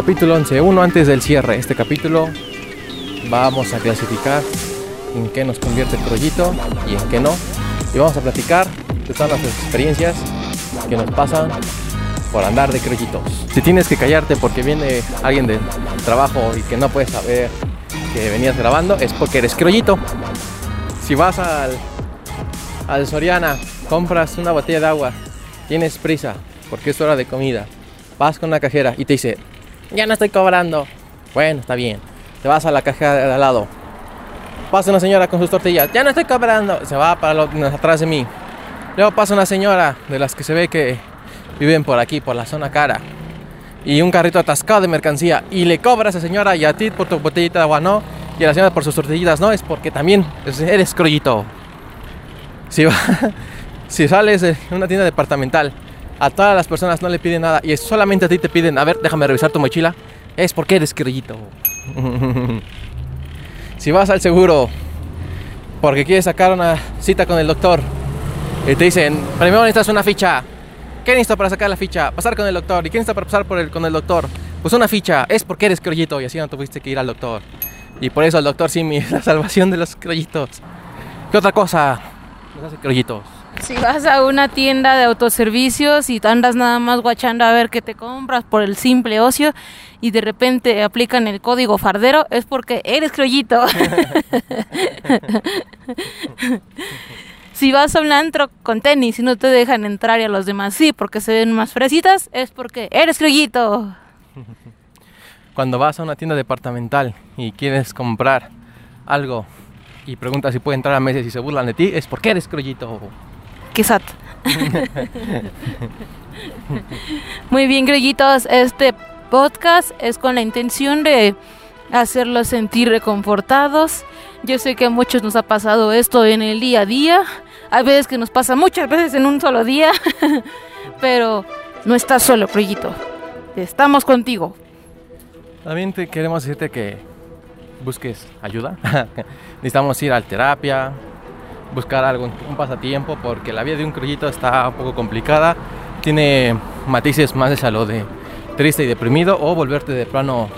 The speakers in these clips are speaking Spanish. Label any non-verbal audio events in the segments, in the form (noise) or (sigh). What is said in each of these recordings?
Capítulo 11, uno antes del cierre. Este capítulo vamos a clasificar en qué nos convierte el crollito y en qué no. Y vamos a platicar de todas las experiencias que nos pasan por andar de crollitos. Si tienes que callarte porque viene alguien de trabajo y que no puedes saber que venías grabando, es porque eres crollito. Si vas al, al Soriana, compras una botella de agua, tienes prisa porque es hora de comida, vas con la cajera y te dice, ya no estoy cobrando. Bueno, está bien. Te vas a la caja de al lado. Pasa una señora con sus tortillas. Ya no estoy cobrando. Se va para lo, atrás de mí. Luego pasa una señora de las que se ve que viven por aquí, por la zona cara. Y un carrito atascado de mercancía. Y le cobra a esa señora y a ti por tu botellita de agua no. Y a la señora por sus tortillitas no. Es porque también eres crollito. Si, va, (laughs) si sales de una tienda departamental a todas las personas no le piden nada y solamente a ti te piden, a ver, déjame revisar tu mochila, es porque eres crillito. (laughs) si vas al seguro porque quieres sacar una cita con el doctor y te dicen, primero necesitas una ficha. ¿Qué necesitas para sacar la ficha? Pasar con el doctor. ¿Y qué necesitas para pasar por el, con el doctor? Pues una ficha. Es porque eres criollito y así no tuviste que ir al doctor. Y por eso el doctor Simi (laughs) es la salvación de los criollitos. ¿Qué otra cosa nos hace criollitos? Si vas a una tienda de autoservicios y andas nada más guachando a ver qué te compras por el simple ocio y de repente aplican el código fardero, es porque eres criollito. (laughs) si vas a un antro con tenis y no te dejan entrar y a los demás sí porque se ven más fresitas, es porque eres criollito. (laughs) Cuando vas a una tienda departamental y quieres comprar algo y preguntas si puede entrar a meses y se burlan de ti, es porque eres criollito. Quizás. Muy bien, Grellitos. Este podcast es con la intención de hacerlos sentir reconfortados. Yo sé que a muchos nos ha pasado esto en el día a día. Hay veces que nos pasa muchas veces en un solo día. (laughs) Pero no estás solo, Grellito. Estamos contigo. También te queremos decirte que busques ayuda. (laughs) Necesitamos ir a terapia, buscar algo, un pasatiempo, porque la vida de un crullito está un poco complicada. Tiene matices más de salud de triste y deprimido o volverte de plano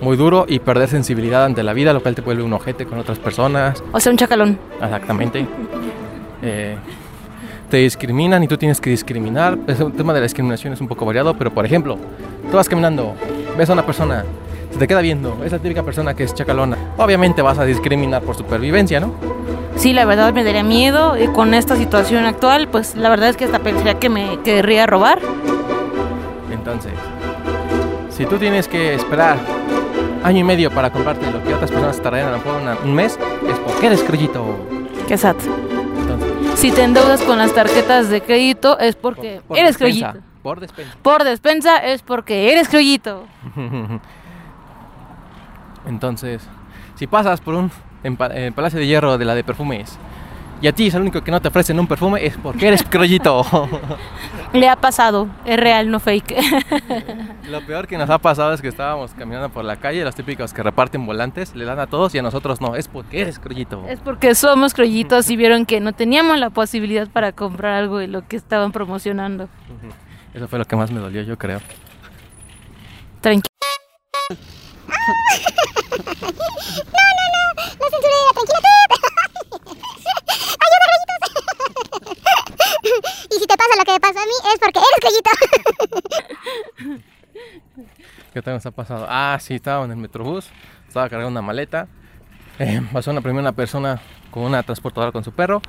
muy duro y perder sensibilidad ante la vida, lo cual te vuelve un ojete con otras personas. O sea, un chacalón. Exactamente. Eh, te discriminan y tú tienes que discriminar. El tema de la discriminación es un poco variado, pero por ejemplo, tú vas caminando, ves a una persona, se te queda viendo, es la típica persona que es chacalona. Obviamente vas a discriminar por supervivencia, ¿no? Sí, la verdad me daría miedo. Y con esta situación actual, pues la verdad es que hasta pensaría que me querría robar. Entonces, si tú tienes que esperar año y medio para comprarte lo que otras personas tardarían a lo mejor un mes, es porque eres creyito. Qué sad. si te endeudas con las tarjetas de crédito, es porque eres despensa, Por despensa. Por despensa es porque eres creyito. (laughs) Entonces, si pasas por un en, el Palacio de Hierro de la de perfumes y a ti es el único que no te ofrecen un perfume es porque eres crollito. (laughs) Le ha pasado, es real, no fake. (laughs) Lo peor que nos ha pasado es que estábamos caminando por la calle, los típicos que reparten volantes, le dan a todos y a nosotros no, es porque eres crollito. Es porque somos crollitos y vieron que no teníamos la posibilidad para comprar algo de lo que estaban promocionando. Eso fue lo que más me dolió, yo creo. Tranquilo. (laughs) (laughs) y si te pasa lo que me pasa a mí es porque eres creyito. (laughs) ¿Qué tal nos ha pasado? Ah, sí, estaba en el metrobús, estaba cargando una maleta. Eh, pasó una primera persona con una transportadora con su perro.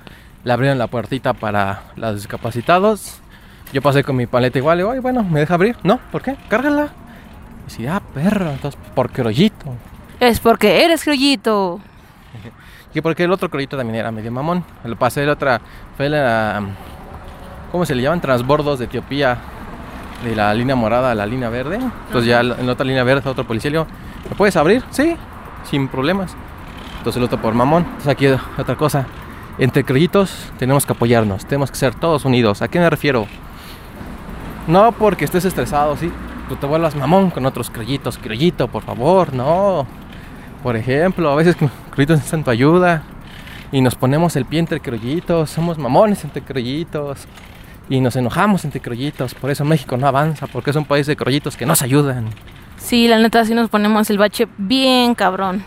Le abrieron la puertita para los discapacitados. Yo pasé con mi paleta igual. Y digo, bueno, ¿me deja abrir? No, ¿por qué? Cárgala. Y si, ah, perro, entonces, por crollito. Es porque eres crollito. (laughs) y porque el otro crollito también era medio mamón. Lo pasé la otra, fue la, ¿cómo se le llaman? Transbordos de Etiopía, de la línea morada a la línea verde. Entonces ya en la otra línea verde otro policía le ¿me puedes abrir? Sí, sin problemas. Entonces el otro por mamón. Entonces aquí otra cosa. Entre crollitos tenemos que apoyarnos, tenemos que ser todos unidos. ¿A qué me refiero? No porque estés estresado, sí, tú te vuelvas mamón con otros crollitos, crollito, por favor, no. Por ejemplo, a veces crollitos necesitan tu ayuda y nos ponemos el pie entre crollitos, somos mamones entre crollitos y nos enojamos entre crollitos. Por eso México no avanza, porque es un país de crollitos que nos ayudan. Sí, la neta, sí nos ponemos el bache bien cabrón.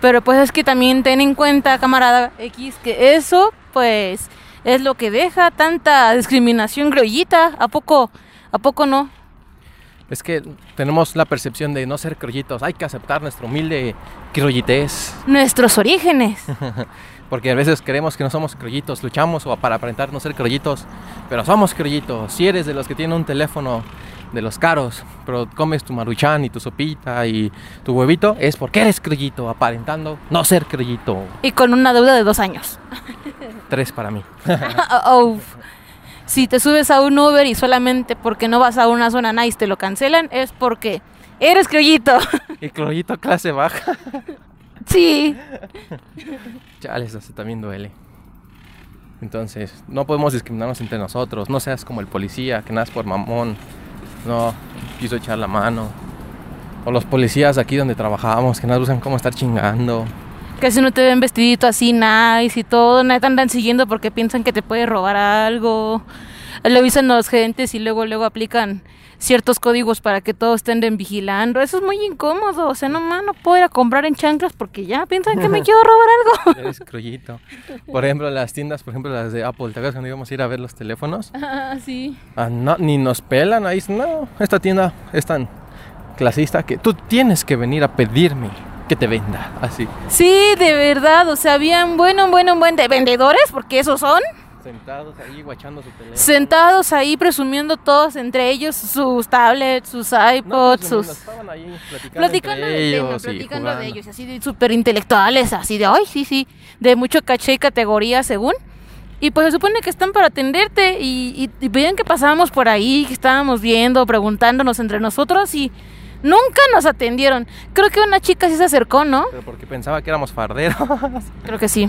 Pero pues es que también ten en cuenta, camarada X, que eso, pues, es lo que deja tanta discriminación criollita. ¿A poco, a poco no? Es que tenemos la percepción de no ser criollitos. Hay que aceptar nuestra humilde criollitez. Nuestros orígenes. (laughs) Porque a veces creemos que no somos criollitos, luchamos o para aparentar no ser criollitos, pero somos criollitos. Si eres de los que tienen un teléfono de los caros, pero comes tu maruchan y tu sopita y tu huevito, es porque eres criollito, aparentando no ser criollito. Y con una deuda de dos años. Tres para mí. (laughs) Oh, si te subes a un Uber y solamente porque no vas a una zona nice te lo cancelan, es porque eres criollito. (laughs) Y criollito clase baja. sí. Chale, eso también duele. Entonces, no podemos discriminarnos entre nosotros. No seas como el policía que nace por mamón. No quiso echar la mano. O los policías aquí donde trabajamos que nos buscan cómo estar chingando. Que si no te ven vestidito así nice y todo, te andan siguiendo porque piensan que te puede robar algo. Lo avisan los gentes y luego luego aplican ciertos códigos para que todos estén vigilando. Eso es muy incómodo. O sea, no más no puedo ir a comprar en chanclas porque ya piensan que me (laughs) quiero robar algo. Eres crullito. Por ejemplo, las tiendas, por ejemplo, las de Apple, ¿te acuerdas cuando íbamos a ir a ver los teléfonos? (laughs) Ah, sí. Ah, no, ni nos pelan ahí. No, esta tienda es tan clasista que tú tienes que venir a pedirme que te venda, así. Sí, de verdad, o sea, habían bueno, bueno, buen de vendedores, porque esos son. Sentados ahí guachando su teléfono. Sentados ahí presumiendo todos entre ellos sus tablets, sus iPods, No, sus... Estaban ahí platicando, Platicando tema, ellos platicando de ellos, así de súper intelectuales, así de, ay, sí, sí, de mucho caché y categoría según. Y pues se supone que están para atenderte y, y, y veían que pasábamos por ahí, que estábamos viendo, preguntándonos entre nosotros y nunca nos atendieron. Creo que una chica sí se acercó, ¿no? Pero porque pensaba que éramos farderos. (laughs) Creo que sí.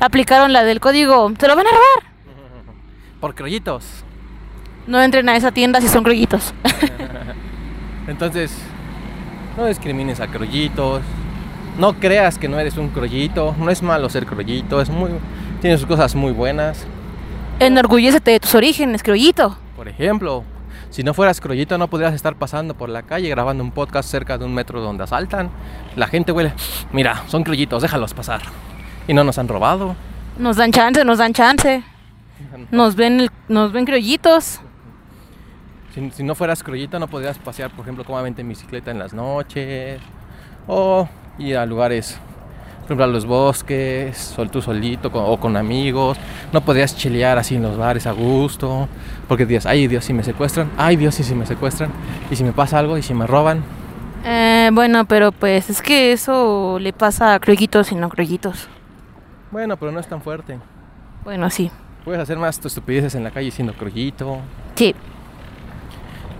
Aplicaron la del código, ¿se lo van a robar? (laughs) Por crollitos. No entren a esa tienda si son grullitos. (laughs) Entonces, no discrimines a crollitos. No creas que no eres un crollito. No es malo ser crollito. Es muy, tiene sus cosas muy buenas. Enorgullécete de tus orígenes, criollito. Por ejemplo, si no fueras crollito no podrías estar pasando por la calle grabando un podcast cerca de un metro donde asaltan. La gente huele, mira, son crollitos, déjalos pasar. Y no nos han robado. Nos dan chance, nos dan chance. Nos ven, nos ven criollitos. Si, si no fueras crollito no podrías pasear, por ejemplo, cómodamente en bicicleta en las noches. O ir a lugares, por ejemplo, a los bosques, sol tú solito con- o con amigos. No podrías chilear así en los bares a gusto. Porque dices, ay Dios, si me secuestran. Ay Dios, y si me secuestran. Y si me pasa algo, y si me roban. Eh, bueno, pero pues es que eso le pasa a criollitos y no criollitos. Bueno, pero no es tan fuerte. Bueno, sí. Puedes hacer más tus estupideces en la calle siendo crollito. Sí.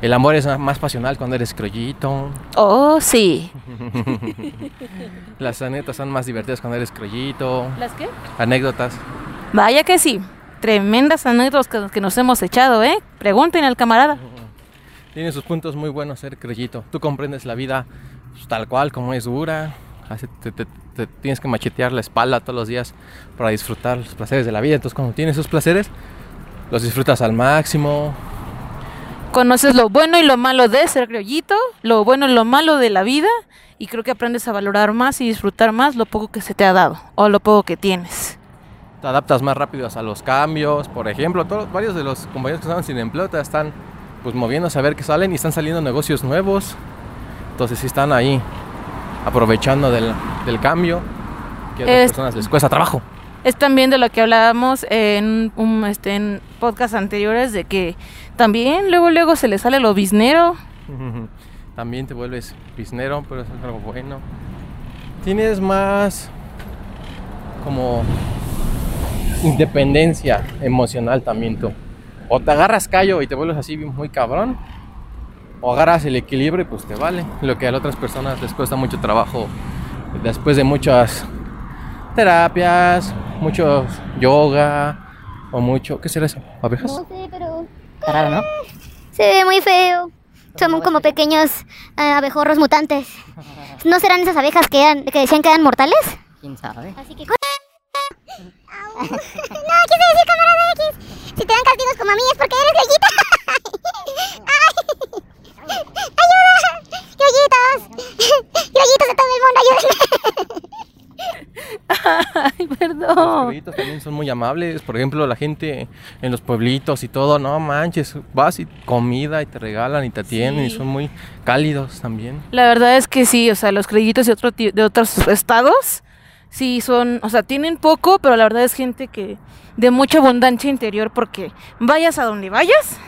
El amor es más pasional cuando eres crollito. Oh, sí. (laughs) Las anécdotas son más divertidas cuando eres crollito. ¿Las qué? Anécdotas. Vaya que sí. Tremendas anécdotas que, que nos hemos echado, ¿eh? Pregunten al camarada. Tiene sus puntos muy buenos ser crollito. Tú comprendes la vida pues, tal cual como es dura. Hace- te, te- te tienes que machetear la espalda todos los días para disfrutar los placeres de la vida. Entonces cuando tienes esos placeres, los disfrutas al máximo. Conoces lo bueno y lo malo de ser criollito, lo bueno y lo malo de la vida, y creo que aprendes a valorar más y disfrutar más lo poco que se te ha dado o lo poco que tienes. Te adaptas más rápido a los cambios. Por ejemplo, todos, varios de los compañeros que estaban sin empleo te están pues moviéndose a ver qué salen y están saliendo negocios nuevos. Entonces sí están ahí aprovechando del, del cambio que a otras Es- personas les cuesta trabajo. Es también de lo que hablábamos en un este, en podcasts anteriores de que también luego luego se le sale lo biznero. (laughs) También te vuelves biznero, pero es algo bueno. Tienes más como independencia emocional también tú. O te agarras callo y te vuelves así muy cabrón. O agarras el equilibrio y pues te vale. Lo que a las otras personas les cuesta mucho trabajo después de muchas terapias, mucho yoga o mucho... ¿Qué será eso? ¿Abejas? No sé, pero Raro, ¿no? se ve muy feo. Son como pequeños eh, abejorros mutantes. ¿No serán esas abejas que, eran, que decían que eran mortales? ¿Quién sabe? Así que... (laughs) No, quise decir camarada X. Si te dan castigos como a mí es porque eres gallita. Ay. ¡Ayuda! Criollitos de todo el mundo, ayúdenme. Ay, Los perdón. criollitos también son muy amables. Por ejemplo, la gente en los pueblitos y todo, no manches, vas y comida y te regalan y te atienden y son muy cálidos también. La verdad es que sí, o sea, los creyentes de, otro, de otros estados, sí son, o sea, tienen poco, pero la verdad es gente que de mucha abundancia interior porque vayas a donde vayas,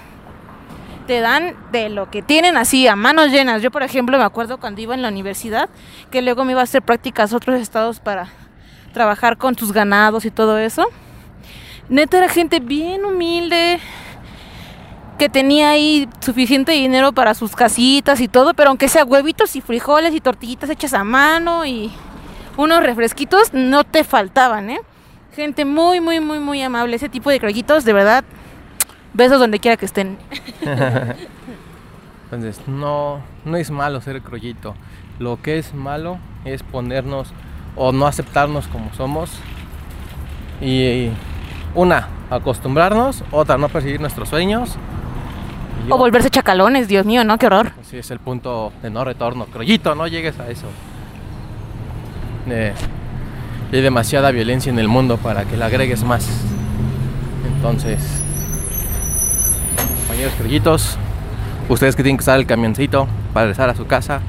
te dan de lo que tienen así a manos llenas. Yo, por ejemplo, me acuerdo cuando iba en la universidad, que luego me iba a hacer prácticas a otros estados para trabajar con sus ganados y todo eso. Neta era gente bien humilde, que tenía ahí suficiente dinero para sus casitas y todo, pero aunque sea huevitos y frijoles y tortillitas hechas a mano y unos refresquitos, no te faltaban, ¿eh? Gente muy, muy, muy, muy amable. Ese tipo de crollitos, de verdad, besos donde quiera que estén. (laughs) Entonces, no, no es malo ser crollito. Lo que es malo es ponernos o no aceptarnos como somos. Y una, acostumbrarnos. Otra, no perseguir nuestros sueños. O volverse chacalones, Dios mío, ¿no? Qué horror. Así es el punto de no retorno. Crollito, no llegues a eso. Eh, hay demasiada violencia en el mundo para que le agregues más. Entonces, compañeros crollitos, ustedes que tienen que usar el camioncito para regresar a su casa.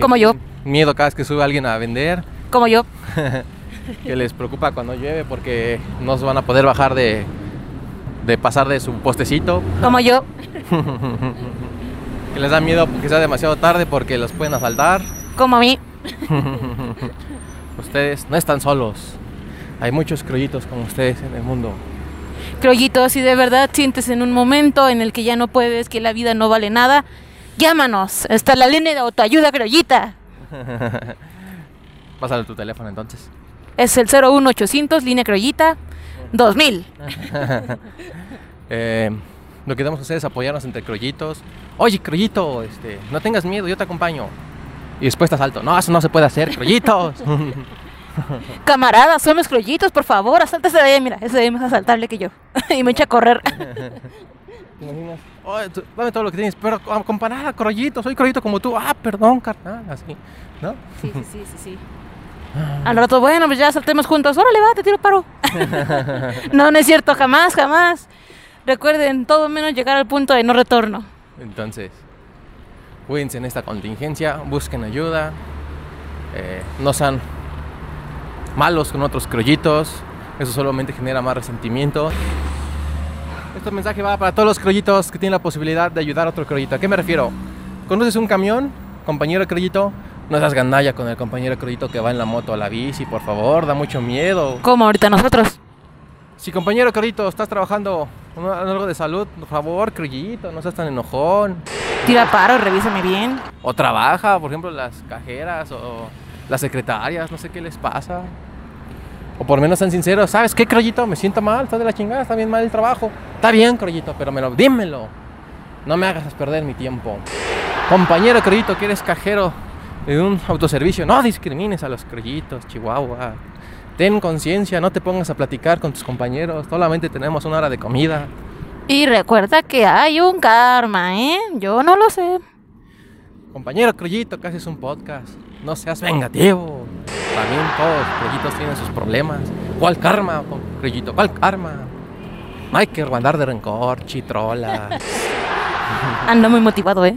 Como yo. Miedo cada vez que sube alguien a vender. Como yo. (laughs) Que les preocupa cuando llueve porque no se van a poder bajar de, de pasar de su postecito. Como yo. (laughs) Que les da miedo que sea demasiado tarde porque los pueden asaltar. Como a mí. (laughs) Ustedes no están solos. Hay muchos crollitos como ustedes en el mundo. Crollito, si de verdad sientes en un momento en el que ya no puedes, que la vida no vale nada, llámanos. Está la línea de autoayuda, Crollita. Pásale tu teléfono entonces. Es el 01800, línea Crollita, 2000. (laughs) Eh, lo que debemos hacer es apoyarnos entre crollitos. Oye, crollito, este, no tengas miedo, yo te acompaño. Y después te asalto. No, eso no se puede hacer, crollitos. (laughs) Camaradas, somos crollitos, por favor, asáltese de ahí. Mira, ese es más asaltable que yo. (laughs) y me echa a correr. ¿Te imaginas? Oye, tú, dame todo lo que tienes, pero ah, comparada, crollito, soy crollito como tú. Ah, perdón, carnal, así, ¿no? sí, sí, sí, sí, sí. Al rato, bueno, pues ya saltemos juntos. Órale, va, te tiro paro. (laughs) no, no es cierto, jamás, jamás. Recuerden, todo menos llegar al punto de no retorno. Entonces, cuídense en esta contingencia, busquen ayuda, eh, no sean malos con otros crollitos, eso solamente genera más resentimiento. Este mensaje va para todos los crollitos que tienen la posibilidad de ayudar a otro crollito. ¿A qué me refiero? ¿Conoces un camión, compañero crollito? No seas gandalla con el compañero crollito que va en la moto a la bici, por favor, da mucho miedo. Como ahorita nosotros. Si compañero crollito estás trabajando en algo de salud, por favor, crollito, no seas tan enojón. Tira paro, revísame bien. O trabaja, por ejemplo, las cajeras o las secretarias, no sé qué les pasa. O por menos sean sinceros, ¿sabes qué, Crollito? Me siento mal, está de la chingada, está bien mal el trabajo. Está bien, Crollito, pero me lo, dímelo. No me hagas perder mi tiempo. Compañero Crollito, que eres cajero de un autoservicio, no discrimines a los Crollitos, Chihuahua. Ten conciencia, no te pongas a platicar con tus compañeros, solamente tenemos una hora de comida. Y recuerda que hay un karma, ¿eh? Yo no lo sé. Compañero Crollito, que haces un podcast, no seas vengativo. También todos los Crollitos tienen sus problemas. ¿Cuál karma, Crollito? ¿Cuál karma? No hay que guardar de rencor, chitrola. (laughs) Ando muy motivado, ¿eh?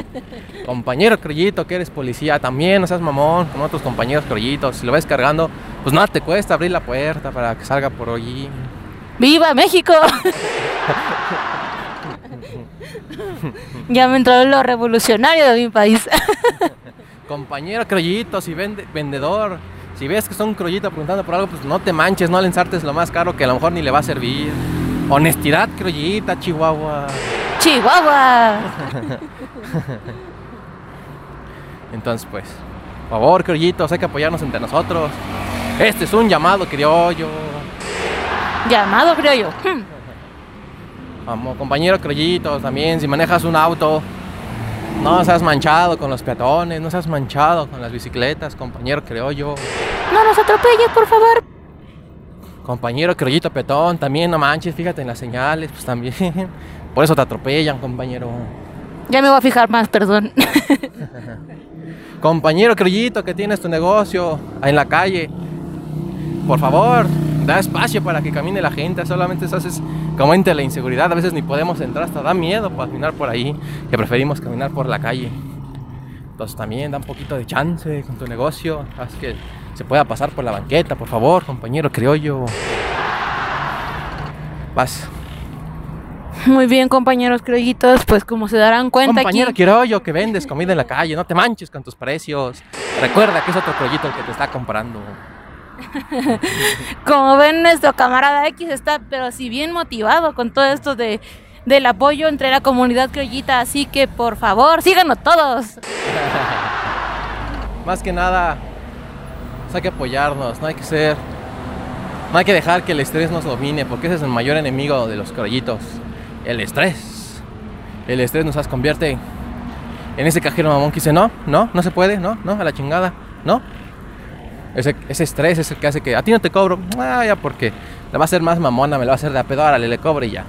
(laughs) Compañero Crollito, que eres policía, también no seas mamón con otros compañeros Crollitos. Si lo ves cargando, pues nada te cuesta abrir la puerta para que salga por allí. ¡Viva México! ya me entró lo revolucionario de mi país. (laughs) Compañero Crollito, si vende, vendedor, si ves que son un Crollito preguntando por algo, pues no te manches, no le ensartes lo más caro que a lo mejor ni le va a servir. Honestidad, Crollita, Chihuahua. Chihuahua. (laughs) Entonces, pues, por favor, Crollitos, hay que apoyarnos entre nosotros. Este es un llamado criollo. Llamado. Hmm. Vamos, compañero Crollitos, también, si manejas un auto, no seas manchado con los peatones, no seas manchado con las bicicletas, compañero criollo. No nos atropelles, por favor. Compañero Crollito Petón, también no manches, fíjate en las señales, pues también. Por eso te atropellan, compañero. Ya me voy a fijar más, perdón. Compañero criollito que tienes tu negocio en la calle, por favor, da espacio para que camine la gente. Solamente eso es como entre la inseguridad. A veces ni podemos entrar, hasta da miedo para caminar por ahí, que preferimos caminar por la calle. Entonces también da un poquito de chance con tu negocio. Haz que se pueda pasar por la banqueta, por favor, compañero criollo. Vas. Muy bien, compañeros criollitos, pues como se darán cuenta Compañero aquí... criollo que vendes comida en la calle, no te manches con tus precios. Recuerda que es otro criollito el que te está comprando. (laughs) Como ven, nuestro camarada X está, pero si bien motivado con todo esto de, del apoyo entre la comunidad criollita. Así que, por favor, síganos todos. (laughs) Más que nada, pues hay que apoyarnos, no hay que ser. No hay que dejar que el estrés nos domine, porque ese es el mayor enemigo de los criollitos. El estrés. El estrés nos convierte en ese cajero mamón que dice: No, no, no se puede, no, no, a la chingada, no. Ese, ese estrés es el que hace que a ti no te cobro, ah, ya porque le va a ser más mamona, me lo va a hacer de a pedo, órale, le cobro y ya.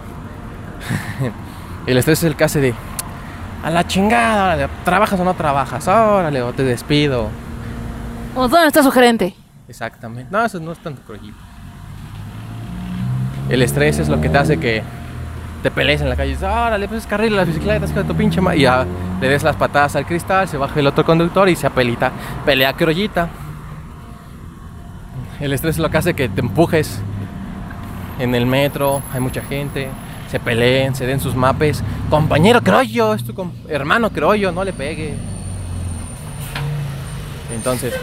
(laughs) el estrés es el que hace de a la chingada, órale, trabajas o no trabajas, órale, o te despido. ¿O ¿Dónde está su gerente? Exactamente. No, eso no es tanto crojito. El estrés es lo que te hace que te pelees en la calle. Dices, órale, pues carril la bicicleta, es que tu pinche ma-". Y ya le des las patadas al cristal, se baja el otro conductor y se apelita, pelea crollita. El estrés es lo que hace que te empujes en el metro, hay mucha gente, se peleen, se den sus mapes. Compañero crollo, es tu com- hermano crollo, no le pegue. Entonces,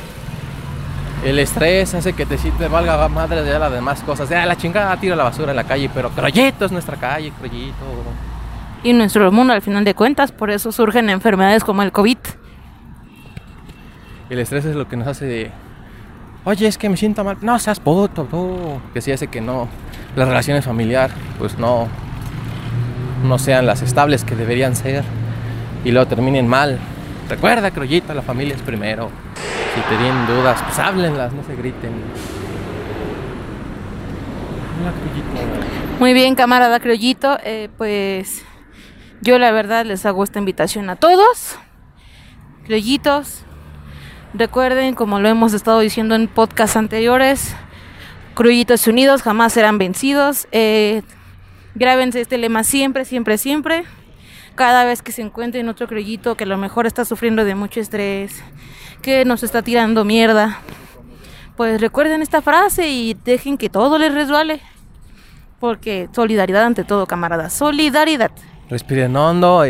el estrés hace que te, te valga madre de las demás cosas. Ya la chingada, tira la basura en la calle, pero Crollito es nuestra calle, Crollito. Y nuestro mundo, al final de cuentas, por eso surgen enfermedades como el COVID. El estrés es lo que nos hace de, oye, es que me siento mal. No seas puto. Que sí hace que no, las relaciones familiares, pues no, no sean las estables que deberían ser y luego terminen mal. Recuerda, Crollito, la familia es primero. Si te tienen dudas, pues háblenlas, no se griten. Muy bien, camarada Criollito, eh, pues yo la verdad les hago esta invitación a todos. Criollitos, recuerden, como lo hemos estado diciendo en podcasts anteriores, Criollitos unidos jamás serán vencidos. Eh, grábense este lema siempre, siempre, siempre. Cada vez que se encuentren otro criollito que a lo mejor está sufriendo de mucho estrés, que nos está tirando mierda, pues recuerden esta frase y dejen que todo les resbale. Porque solidaridad ante todo, camarada. Solidaridad. Respiren hondo.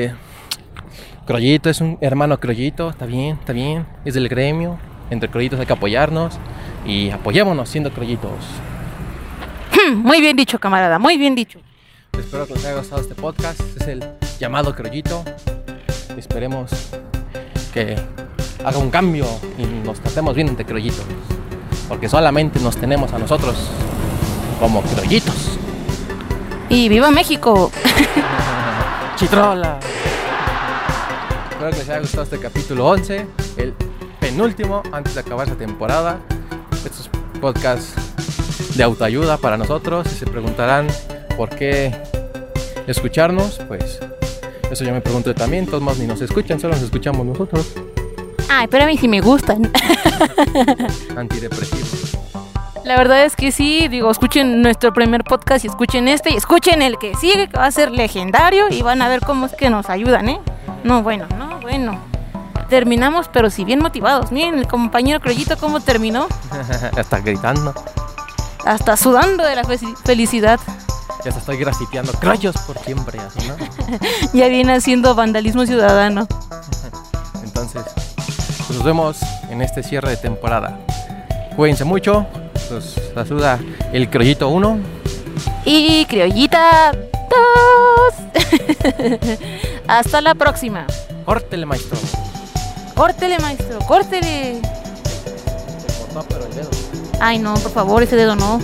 Crollito es un hermano Crollito, está bien, está bien. Es del gremio. Entre Crollitos hay que apoyarnos. Y apoyémonos siendo Crollitos. Muy bien dicho, camarada. Muy bien dicho. Espero que les haya gustado este podcast. Este es el llamado Crollito. Esperemos que haga un cambio y nos tratemos bien entre Crollitos. Porque solamente nos tenemos a nosotros como Crollitos. Y viva México. (laughs) Chitrola. Espero que les haya gustado este capítulo 11, el penúltimo antes de acabar esta temporada. Estos podcasts de autoayuda para nosotros. Si se preguntarán por qué escucharnos, pues eso yo me pregunto también. Todos más ni nos escuchan, solo nos escuchamos nosotros. Ay, pero a mí sí me gustan. (laughs) Antidepresivos. La verdad es que sí, digo, escuchen nuestro primer podcast y escuchen este y escuchen el que sigue, que va a ser legendario y van a ver cómo es que nos ayudan, ¿eh? No, bueno, no, bueno. Terminamos, pero si bien motivados. Miren, el compañero Crollito cómo terminó. (laughs) Está gritando. Hasta sudando de la fe- felicidad. Ya se estoy grafiteando. Crollos por siempre, así, ¿no? (laughs) Ya viene haciendo vandalismo ciudadano. (laughs) Entonces, pues nos vemos en este cierre de temporada. Cuídense mucho. Los saluda el Crollito 1. Y criollita 2. Hasta la próxima. Córtele, maestro. Córtele, maestro, córtele. Se cortó, pero el dedo. Ay, no, por favor, ese dedo no.